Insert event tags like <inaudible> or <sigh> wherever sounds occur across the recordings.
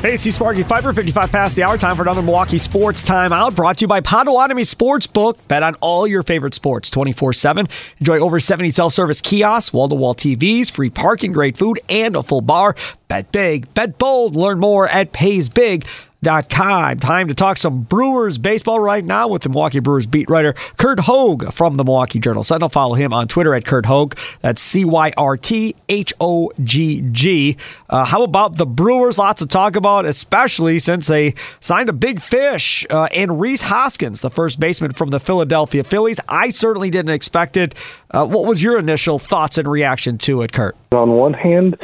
Hey, it's Sparky Fifer, 55 past the hour. Time for another Milwaukee Sports Timeout brought to you by Potawatomi Sportsbook. Bet on all your favorite sports 24 7. Enjoy over 70 self service kiosks, wall to wall TVs, free parking, great food, and a full bar. Bet big, bet bold. Learn more at PaysBig Com. Time to talk some Brewers baseball right now with the Milwaukee Brewers beat writer Curt Hogg from the Milwaukee Journal Sentinel. Follow him on Twitter at Curt Hogg. That's C Y R T H O G G. Uh, how about the Brewers? Lots to talk about, especially since they signed a big fish uh, and Rhys Hoskins, the first baseman from the Philadelphia Phillies. I certainly didn't expect it. Uh, what was your initial thoughts and reaction to it, Curt? On one hand,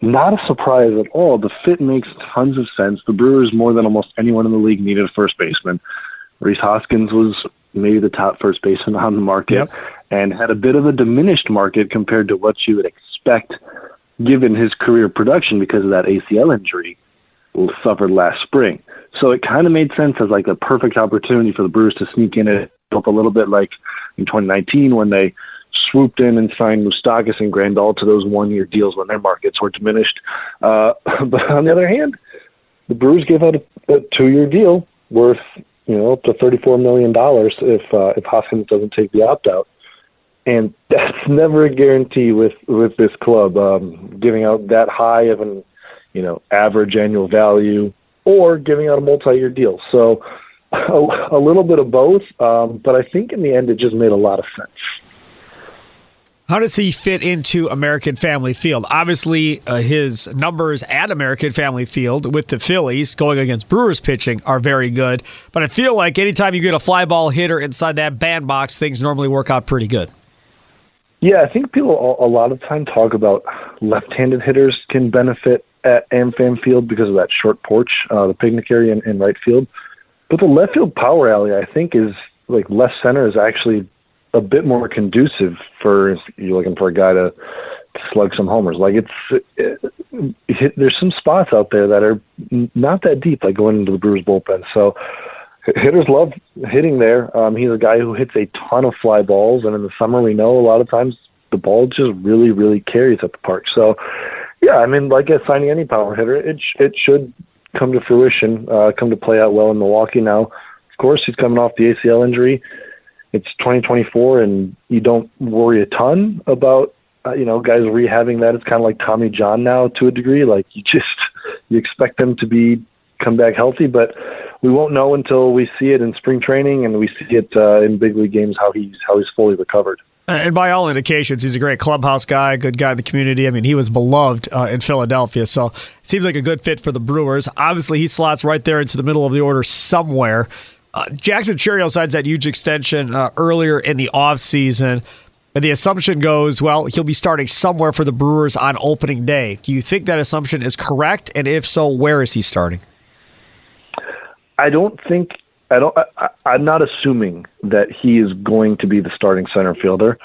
not a surprise at all. The fit makes tons of sense. The Brewers, more than almost anyone in the league, needed a first baseman. Rhys Hoskins was maybe the top first baseman on the market yep. and had a bit of a diminished market compared to what you would expect given his career production because of that ACL injury suffered last spring. So it kind of made sense as like a perfect opportunity for the Brewers to sneak in it up a little bit like in 2019 when they swooped in and signed Moustakas and Grandal to those one-year deals when their markets were diminished. Uh, <laughs> but on the other hand, the Brewers gave out a, a two-year deal worth you know up to thirty-four million dollars if uh, if Hoskins doesn't take the opt-out, and <laughs> that's never a guarantee with with this club um, giving out that high of an you know average annual value or giving out a multi-year deal. So. <laughs> A, a little bit of both, um, but I think in the end it just made a lot of sense. How does he fit into American Family Field? Obviously, uh, his numbers at American Family Field with the Phillies going against Brewers pitching are very good. But I feel like anytime you get a fly ball hitter inside that bandbox, things normally work out pretty good. Yeah, I think people a lot of time talk about left-handed hitters can benefit at AmFam Field because of that short porch, uh, the picnic area in, in right field. But the left field power alley, I think, is like left center is actually a bit more conducive for you're looking for a guy to, slug some homers. Like it's it, it, there's some spots out there that are not that deep, like going into the Brewers bullpen. So hitters love hitting there. Um, he's a guy who hits a ton of fly balls, and in the summer we know a lot of times the ball just really really carries at the park. So yeah, I mean, like signing any power hitter, it sh- it should come to fruition, uh, come to play out well in Milwaukee. Now, of course, he's coming off the ACL injury it's 2024 and you don't worry a ton about uh, you know guys rehabbing that it's kind of like Tommy John now to a degree like you <laughs> just you expect them to be come back healthy but we won't know until we see it in spring training and we see it uh, in big league games how he's how he's fully recovered and by all indications, he's a great clubhouse guy, good guy in the community. I mean, he was beloved uh, in Philadelphia, so seems like a good fit for the Brewers. Obviously, he slots right there into the middle of the order somewhere. Uh, Jackson Chourio signs that huge extension uh, earlier in the offseason. And the assumption goes, well, he'll be starting somewhere for the Brewers on opening day. Do you think that assumption is correct? And if so, where is he starting? I don't think I don't. I, I'm not assuming that he is going to be the starting center fielder.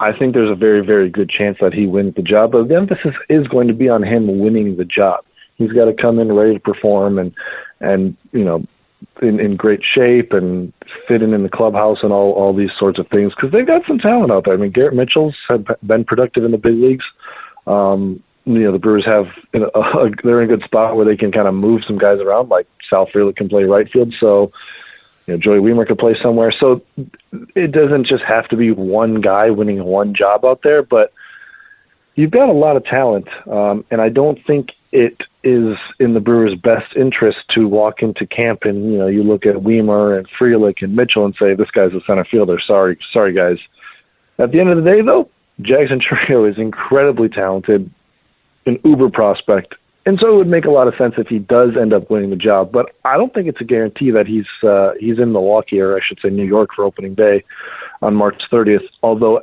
I think there's a very, very good chance that he wins the job, but the emphasis is going to be on him winning the job. He's got to come in ready to perform and and you know in, in great shape and fitting in the clubhouse and all, all these sorts of things because they've got some talent out there. I mean, Garrett Mitchell's have been productive in the big leagues. Um, you know, the Brewers have a, <laughs> a, they're in a good spot where they can kind of move some guys around, like Sal Frelick can play right field. So, you know, Joey Wiemer could play somewhere. So it doesn't just have to be one guy winning one job out there, but you've got a lot of talent, um, and I don't think it is in the Brewers' best interest to walk into camp and you know you look at Wiemer and Frelick and Mitchell and say this guy's a center fielder. Sorry, sorry guys. At the end of the day, though, Jackson <laughs> Chourio is incredibly talented, an uber prospect, and so it would make a lot of sense if he does end up winning the job. But I don't think it's a guarantee that he's uh, he's in Milwaukee or I should say New York for opening day on March 30th. Although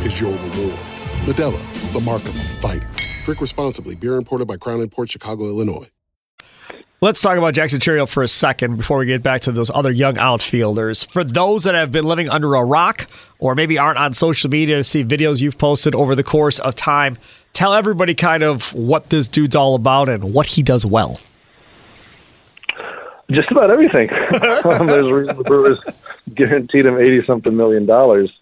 is your reward. Modelo, the mark of a fighter. Drink responsibly. Beer imported by Crown Port Chicago, Illinois. Let's talk about Jackson Chourio for a second before we get back to those other young outfielders. For those that have been living under a rock or maybe aren't on social media to see videos you've posted over the course of time, tell everybody kind of what this dude's all about and what he does well. Just about everything. <laughs> There's a reason the Brewers guaranteed him eighty something million dollars.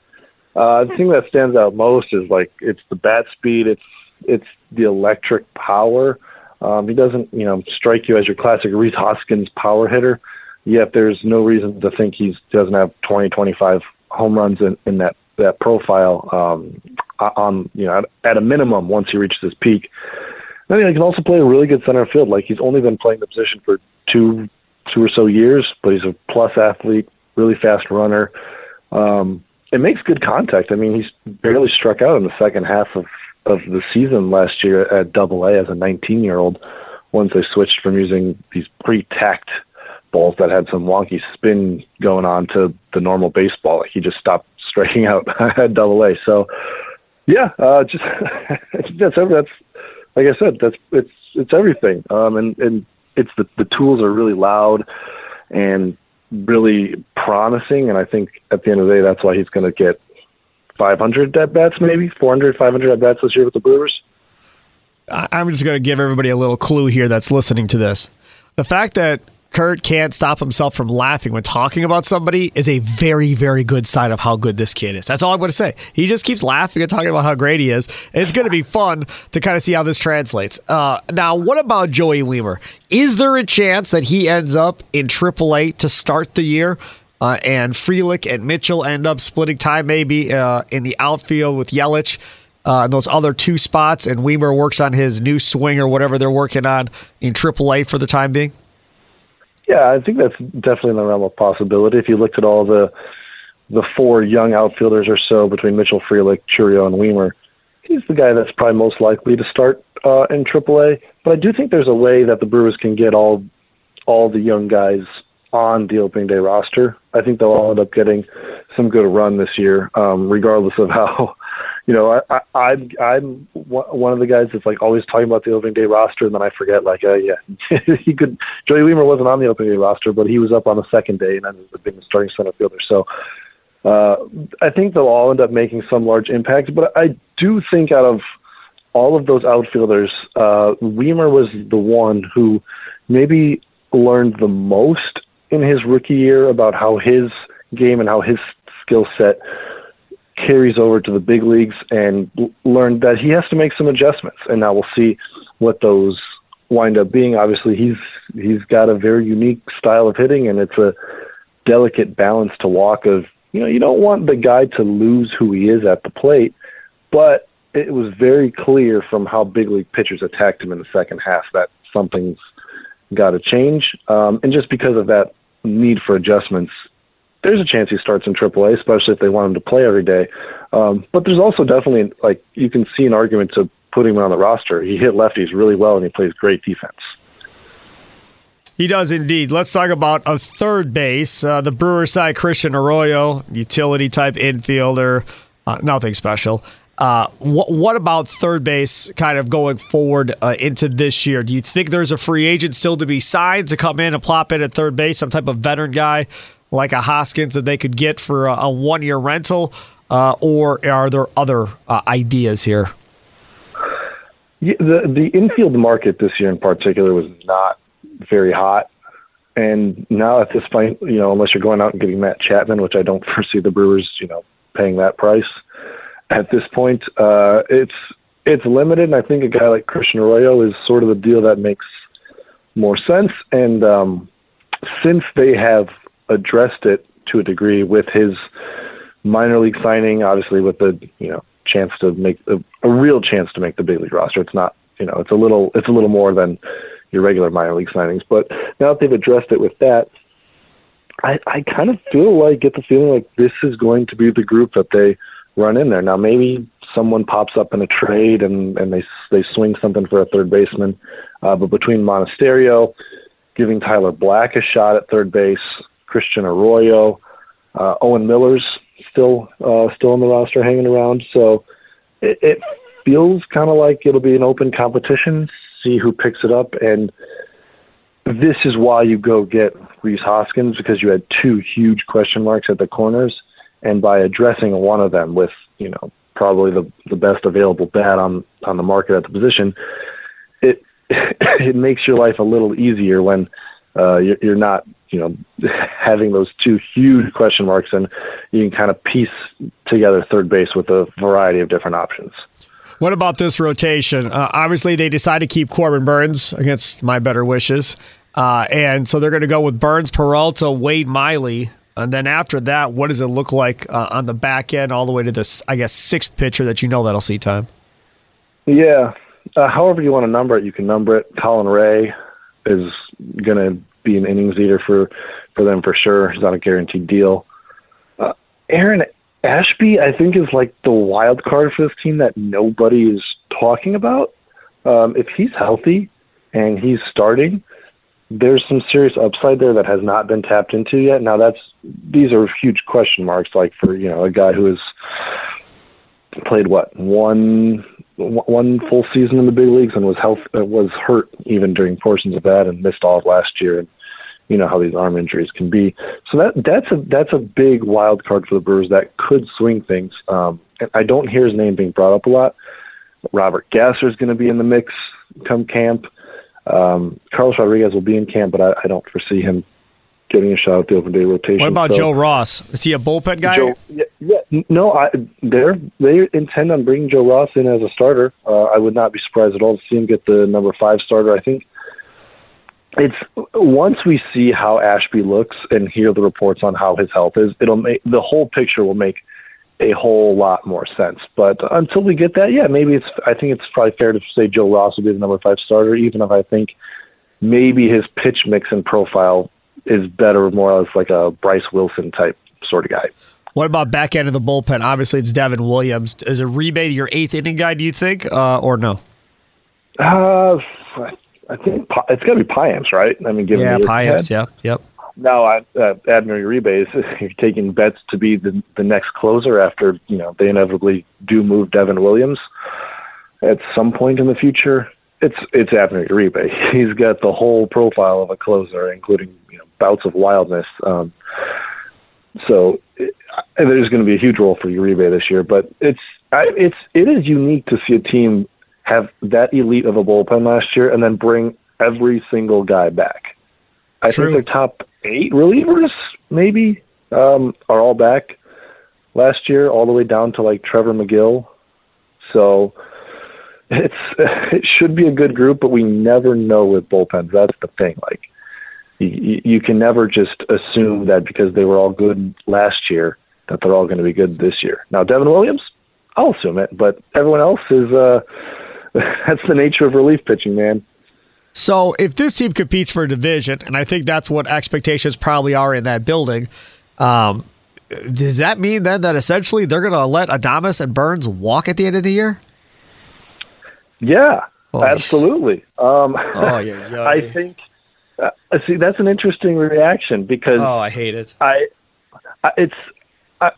Uh, the thing that stands out most is like it's the bat speed, it's it's the electric power. Um, he doesn't, you know, strike you as your classic Rhys Hoskins power hitter. Yet there's no reason to think he doesn't have 20, 25 home runs in, in that that profile. Um, on you know, at, a minimum, once he reaches his peak. Then he can also play a really good center field. Like he's only been playing the position for two, two or so years, but he's a plus athlete, really fast runner. Um, it makes good contact. I mean, he's barely struck out in the second half of of the season last year at Double A as a 19 year old. Once they switched from using these pre-tacked balls that had some wonky spin going on to the normal baseball, he just stopped striking out <laughs> at Double A. So, yeah, uh, just <laughs> that's that's like I said, that's it's it's everything. Um, and and it's the the tools are really loud and really promising. And I think at the end of the day, that's why he's going to get 500 at bats, maybe 400, 500 at bats this year with the Brewers. I'm just going to give everybody a little clue here that's listening to this. The fact that Curt can't stop himself from laughing when talking about somebody is a very, very good sign of how good this kid is. That's all I'm going to say. He just keeps laughing and talking about how great he is. And it's going to be fun to kind of see how this translates. Uh, now, what about Joey Wiemer? Is there a chance that he ends up in AAA to start the year? Uh, and Frelick and Mitchell end up splitting time maybe uh, in the outfield with Yelich uh, those other two spots, and Wiemer works on his new swing or whatever they're working on in AAA for the time being? Yeah, I think that's definitely in the realm of possibility. If you looked at all the the four young outfielders or so between Mitchell, Frelick, Chourio, and Wiemer, he's the guy that's probably most likely to start uh, in AAA. But I do think there's a way that the Brewers can get all all the young guys on the opening day roster. I think they'll all end up getting some good run this year, um, regardless of <laughs> how you know, I, I, I'm I'm one of the guys that's like always talking about the opening day roster, and then I forget. Like, uh, yeah, <laughs> he could. Joey Wiemer wasn't on the opening day roster, but he was up on the second day and ended up being the starting center fielder. So, uh, I think they'll all end up making some large impact. But I do think out of all of those outfielders, uh, Wiemer was the one who maybe learned the most in his rookie year about how his game and how his skill set carries over to the big leagues and learned that he has to make some adjustments. And now we'll see what those wind up being. Obviously, he's he's got a very unique style of hitting, and it's a delicate balance to walk. Of you know, you don't want the guy to lose who he is at the plate, but it was very clear from how big league pitchers attacked him in the second half that something's got to change. Um, and just because of that need for adjustments, there's a chance he starts in AAA, especially if they want him to play every day. Um, but there's also definitely like you can see an argument to put him on the roster. He hit lefties really well, and he plays great defense. He does indeed. Let's talk about a third base. Uh, the Brewer side, Christian Arroyo, utility type infielder, uh, nothing special. Uh, what, what about third base kind of going forward uh, into this year? Do you think there's a free agent still to be signed to come in and plop in at third base, some type of veteran guy like a Hoskins that they could get for a, a one year rental? Uh, or are there other uh, ideas here? Yeah, the the infield market this year in particular was not very hot, and now at this point, you know, unless you're going out and getting Matt Chapman, which I don't <laughs> foresee the Brewers, you know, paying that price at this point, uh, it's it's limited. And I think a guy like Christian Arroyo is sort of the deal that makes more sense. And um, since they have addressed it to a degree with his minor league signing, obviously with the you know chance to make a, a real chance to make the big league roster. It's not you know it's a little it's a little more than your regular minor league signings. But now that they've addressed it with that, I I kind of feel like get the feeling like this is going to be the group that they run in there. Now maybe someone pops up in a trade and and they they swing something for a third baseman, uh, but between Monasterio, giving Tyler Black a shot at third base, Christian Arroyo, uh, Owen Miller's still uh, still on the roster, hanging around. So it, it feels kind of like it'll be an open competition. See who picks it up, and this is why you go get Rhys Hoskins because you had two huge question marks at the corners, and by addressing one of them with you know probably the the best available bat on on the market at the position, it <laughs> it makes your life a little easier when uh, you're, you're not you know <laughs> having those two huge question marks and you can kind of piece together third base with a variety of different options. What about this rotation? Uh, obviously, they decided to keep Corbin Burnes against my better wishes. Uh, and so they're going to go with Burnes, Peralta, Wade Miley. And then after that, what does it look like uh, on the back end, all the way to this, I guess, sixth pitcher that you know that'll see time? Yeah. Uh, however you want to number it, you can number it. Colin Rea is going to be an innings eater for, for them for sure. He's on a guaranteed deal. Uh, Aaron Ashby, I think, is like the wild card for this team that nobody is talking about. Um, if he's healthy and he's starting, there's some serious upside there that has not been tapped into yet. Now, that's these are huge question marks. Like for you know a guy who has played what one one full season in the big leagues and was health was hurt even during portions of that and missed all of last year and you know how these arm injuries can be. So that that's a that's a big wild card for the Brewers that could swing things. Um, and I don't hear his name being brought up a lot. Robert Gasser is going to be in the mix come camp. Um, Carlos Rodriguez will be in camp, but I, I don't foresee him getting a shot at the open day rotation. What about so, Joe Ross? Is he a bullpen guy? Joe, yeah, yeah, no, I, they're they intend on bringing Joe Ross in as a starter. Uh, I would not be surprised at all to see him get the number five starter. I think it's once we see how Ashby looks and hear the reports on how his health is, it'll make the whole picture will make a whole lot more sense. But until we get that, yeah, maybe it's. I think it's probably fair to say Joe Ross will be the number five starter, even if I think maybe his pitch mix and profile is better, more as like a Bryce Wilson type sort of guy. What about back end of the bullpen? Obviously, it's Devin Williams. Is a rebate your eighth inning guy? Do you think, uh, or no? Uh, I think it's got to be Payamps, right? I mean, given yeah, Payamps, yeah, yep. No, I, uh, Abner Uribe is <laughs> taking bets to be the the next closer after you know they inevitably do move Devin Williams at some point in the future. It's it's Abner Uribe. <laughs> He's got the whole profile of a closer, including you know bouts of wildness. Um, so it, there's going to be a huge role for Uribe this year, but it's I, it's it is unique to see a team have that elite of a bullpen last year and then bring every single guy back. I True. think their top eight relievers maybe um, are all back. last year, all the way down to like Trevor Megill. So it's <laughs> it should be a good group, but we never know with bullpens. That's the thing. Like you, you can never just assume that because they were all good last year that they're all going to be good this year. Now Devin Williams, I'll assume it, but everyone else is. uh <laughs> That's the nature of relief pitching, man. So if this team competes for a division, and I think that's what expectations probably are in that building, um, does that mean then that essentially they're going to let Adames and Burnes walk at the end of the year? Yeah, oh, absolutely. Um, oh yeah, yeah. I think. Uh, see, that's an interesting reaction because. Oh, I hate it. I, I it's. I,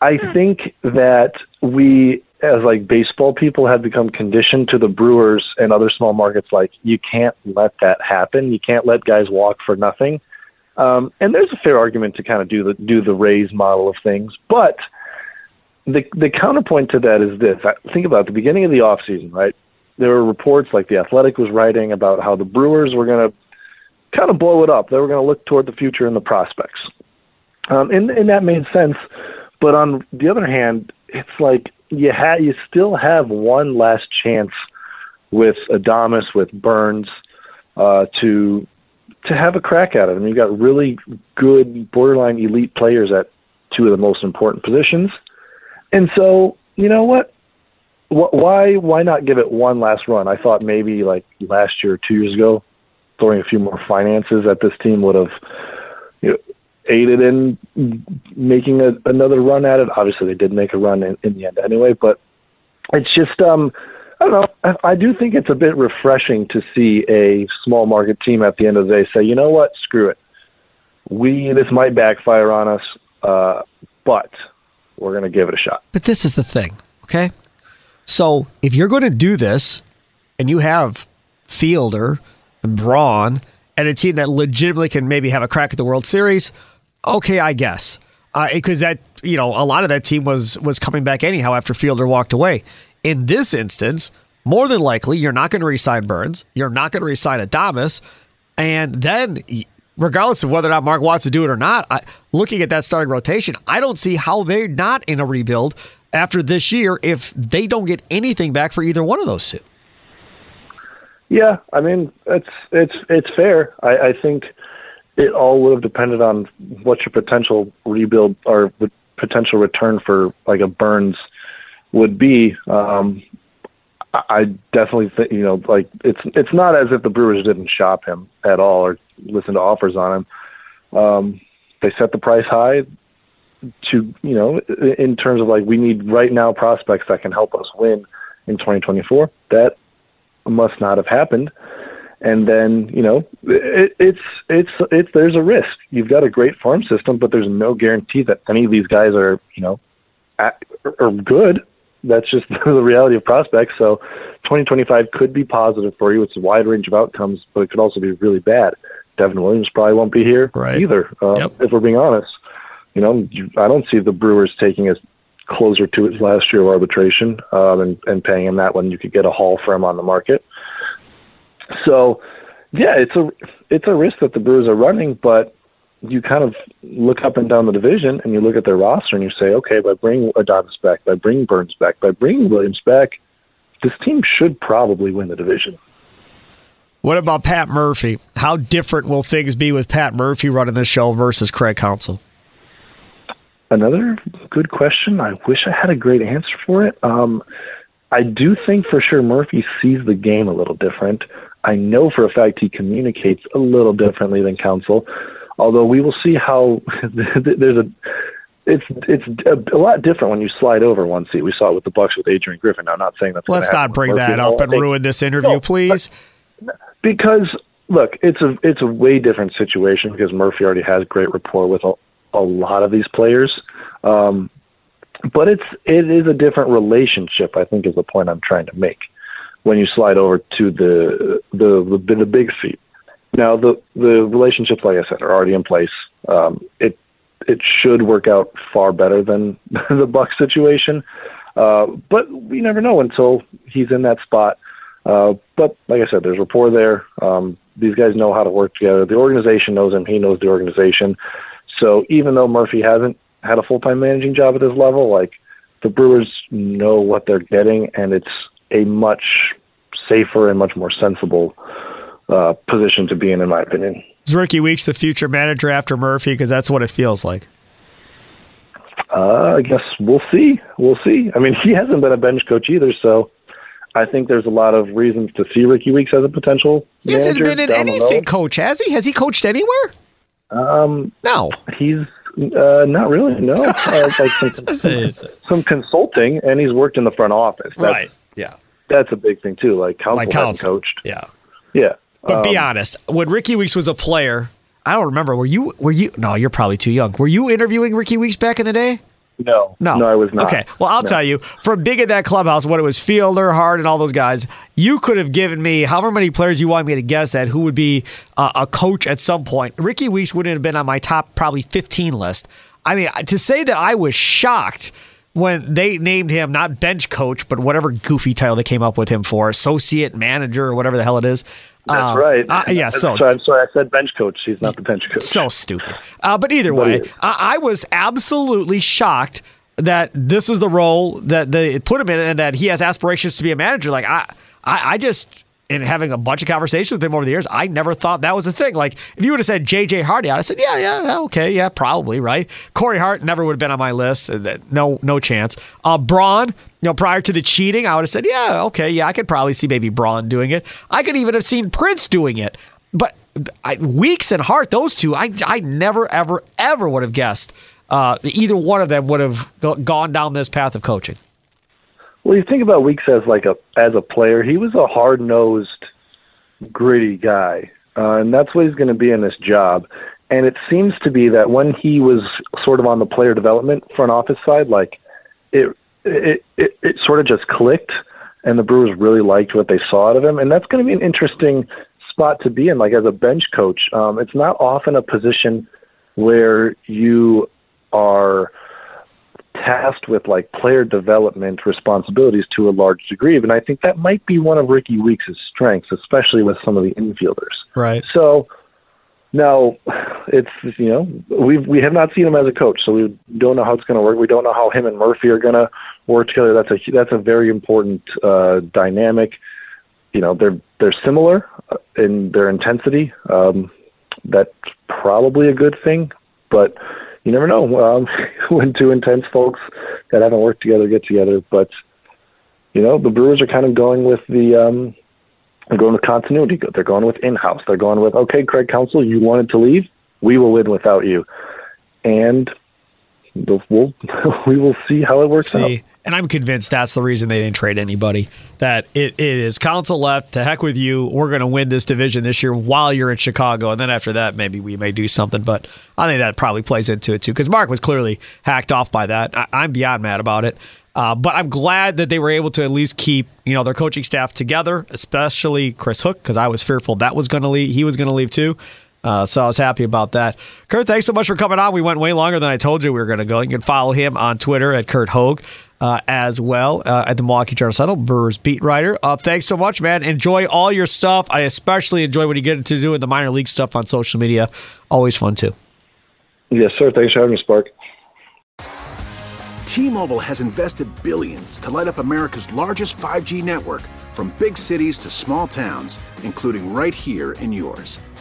I think that we as like baseball people have become conditioned to the Brewers and other small markets like you can't let that happen. You can't let guys walk for nothing. Um, and there's a fair argument to kind of do the do the Rays model of things, but the the counterpoint to that is this: I think about the beginning of the off season, right? There were reports like the Athletic was writing about how the Brewers were going to kind of blow it up. They were going to look toward the future and the prospects, um, and and that made sense. But on the other hand, it's like you had you still have one last chance with Adames, with Burnes, uh, to to have a crack at it. I mean, you've got really good, borderline elite players at two of the most important positions, and so you know what? Why why not give it one last run? I thought maybe like last year or two years ago, throwing a few more finances at this team would have you know, aided in making a, another run at it. Obviously, they did make a run in, in the end anyway, but it's just um, I don't know. I, I do think it's a bit refreshing to see a small market team at the end of the day say, you know what, screw it. We this might backfire on us, uh, but we're going to give it a shot. But this is the thing, okay? So if you're going to do this, and you have Fielder and Braun and a team that legitimately can maybe have a crack at the World Series, okay, I guess. Because uh, that, you know, a lot of that team was was coming back anyhow after Fielder walked away. In this instance, more than likely, you're not going to resign Burnes. You're not going to resign Adames. And then, regardless of whether or not Mark wants to do it or not, I, looking at that starting rotation, I don't see how they're not in a rebuild after this year if they don't get anything back for either one of those two. Yeah, I mean it's it's it's fair. I, I think it all would have depended on what your potential rebuild or potential return for like a Burnes would be. Um, I definitely think you know like it's it's not as if the Brewers didn't shop him at all or listen to offers on him. Um, they set the price high to you know in terms of like we need right now prospects that can help us win in 2024. That must not have happened and then you know it, it's it's it's there's a risk. You've got a great farm system, but there's no guarantee that any of these guys are you know at, are good. That's just <laughs> the reality of prospects. So 2025 could be positive for you. It's a wide range of outcomes, but it could also be really bad. Devin Williams probably won't be here right. either. Uh, yep. If we're being honest, you know, I don't see the Brewers taking us closer to his last year of arbitration um, and, and paying him that when you could get a haul for him on the market. So, yeah, it's a it's a risk that the Brewers are running, but you kind of look up and down the division and you look at their roster and you say, okay, by bringing Adames back, by bringing Burnes back, by bringing Williams back, this team should probably win the division. What about Pat Murphy? How different will things be with Pat Murphy running the show versus Craig Counsell? Another good question. I wish I had a great answer for it. Um, I do think for sure Murphy sees the game a little different. I know for a fact he communicates a little differently than Counsell. Although we will see how <laughs> there's a it's it's a, a, lot different when you slide over one seat. We saw it with the Bucks with Adrian Griffin. Now, I'm not saying that's. Let's not bring that up and ruin this interview, no, please. Because look, it's a it's a way different situation because Murphy already has great rapport with a, a lot of these players. Um, but it's it is a different relationship. I think is the point I'm trying to make when you slide over to the the the, the big seat. Now the the relationships, like I said, are already in place. Um, it it should work out far better than <laughs> the Buck situation, uh, but we never know until he's in that spot. Uh, but like I said, there's rapport there. Um, these guys know how to work together. The organization knows him. He knows the organization. So even though Murphy hasn't had a full time managing job at this level. Like the Brewers know what they're getting, and it's a much safer and much more sensible uh, position to be in, in my opinion. Is Rickie Weeks the future manager after Murphy? Because that's what it feels like. Uh, I guess we'll see. We'll see. I mean, <laughs> he hasn't been a bench coach either, so I think there's a lot of reasons to see Rickie Weeks as a potential. He hasn't manager been in anything, coach, has he? Has he coached anywhere? Um, No. he's uh, not really. No, <laughs> uh, like some, some consulting, and he's worked in the front office. That's, Yeah. That's a big thing too. Like Counsell, Like hasn't Counsell. coached. Yeah. Yeah. But be Um, honest, when Rickie Weeks was a player, I don't remember. Were you? Were you? No, you're probably too young. Were you interviewing Rickie Weeks back in the day? No, No, no, I was not. Okay, well, I'll No. tell you, from being in that clubhouse, when it was Fielder, Hart, and all those guys, you could have given me however many players you want me to guess at who would be uh, a coach at some point. Rickie Weeks wouldn't have been on my top probably 15 list. I mean, to say that I was shocked when they named him not bench coach, but whatever goofy title they came up with him for, associate manager or whatever the hell it is. That's Um, right. uh, yeah, so sorry, I'm sorry. I said bench coach. He's not the bench coach. so stupid. Uh, but either way. I, I was absolutely shocked that this is the role that they put him in, and that he has aspirations to be a manager. Like I, I, I just. In having a bunch of conversations with him over the years, I never thought that was a thing. Like, if you would have said J.J. Hardy, I'd have said, yeah, yeah, okay, yeah, probably, right? Corey Hart never would have been on my list. Uh, No, no chance. Uh, Braun, you know, prior to the cheating, I would have said, yeah, okay, yeah, I could probably see maybe Braun doing it. I could even have seen Prince doing it. But I, Weeks and Hart, those two, I, I never, ever, ever would have guessed uh, either one of them would have gone down this path of coaching. Well, you think about Weeks as like a as a player. He was a hard nosed, gritty guy, uh, and that's what he's going to be in this job. And it seems to be that when he was sort of on the player development front office side, like it it it, it sort of just clicked, and the Brewers really liked what they saw out of him. And that's going to be an interesting spot to be in, like as a bench coach. Um, it's not often a position where you are tasked with like player development responsibilities to a large degree. And I think that might be one of Rickie Weeks' strengths, especially with some of the infielders. Right. So now it's you know we we have not seen him as a coach, so we don't know how it's going to work. We don't know how him and Murphy are going to work together. That's a that's a very important uh, dynamic. You know they're they're similar in their intensity. Um, that's probably a good thing, but you never know um, <laughs> when two intense folks that haven't worked together get together. But you know the Brewers are kind of going with the um, they're going with continuity. They're going with in-house. They're going with okay, Craig Counsell, you wanted to leave. We will win without you, and we'll <laughs> we will see how it works out. And I'm convinced that's the reason they didn't trade anybody. That it, it is Counsell left. To heck with you. We're going to win this division this year while you're in Chicago, and then after that, maybe we may do something. But I think that probably plays into it too, because Mark was clearly hacked off by that. I, I'm beyond mad about it. Uh, but I'm glad that they were able to at least keep you know their coaching staff together, especially Chris Hook, because I was fearful that was going to leave. He was going to leave too. Uh, so I was happy about that. Curt, thanks so much for coming on. We went way longer than I told you we were going to go. You can follow him on Twitter at Curt Hogg uh, as well uh, at the Milwaukee Journal Sentinel, Brewers beat writer. Uh, thanks so much, man. Enjoy all your stuff. I especially enjoy when you get to doing the minor league stuff on social media. Always fun too. Yes, sir. Thanks for having me, Spark. T-Mobile has invested billions to light up America's largest 5G network from big cities to small towns, including right here in yours.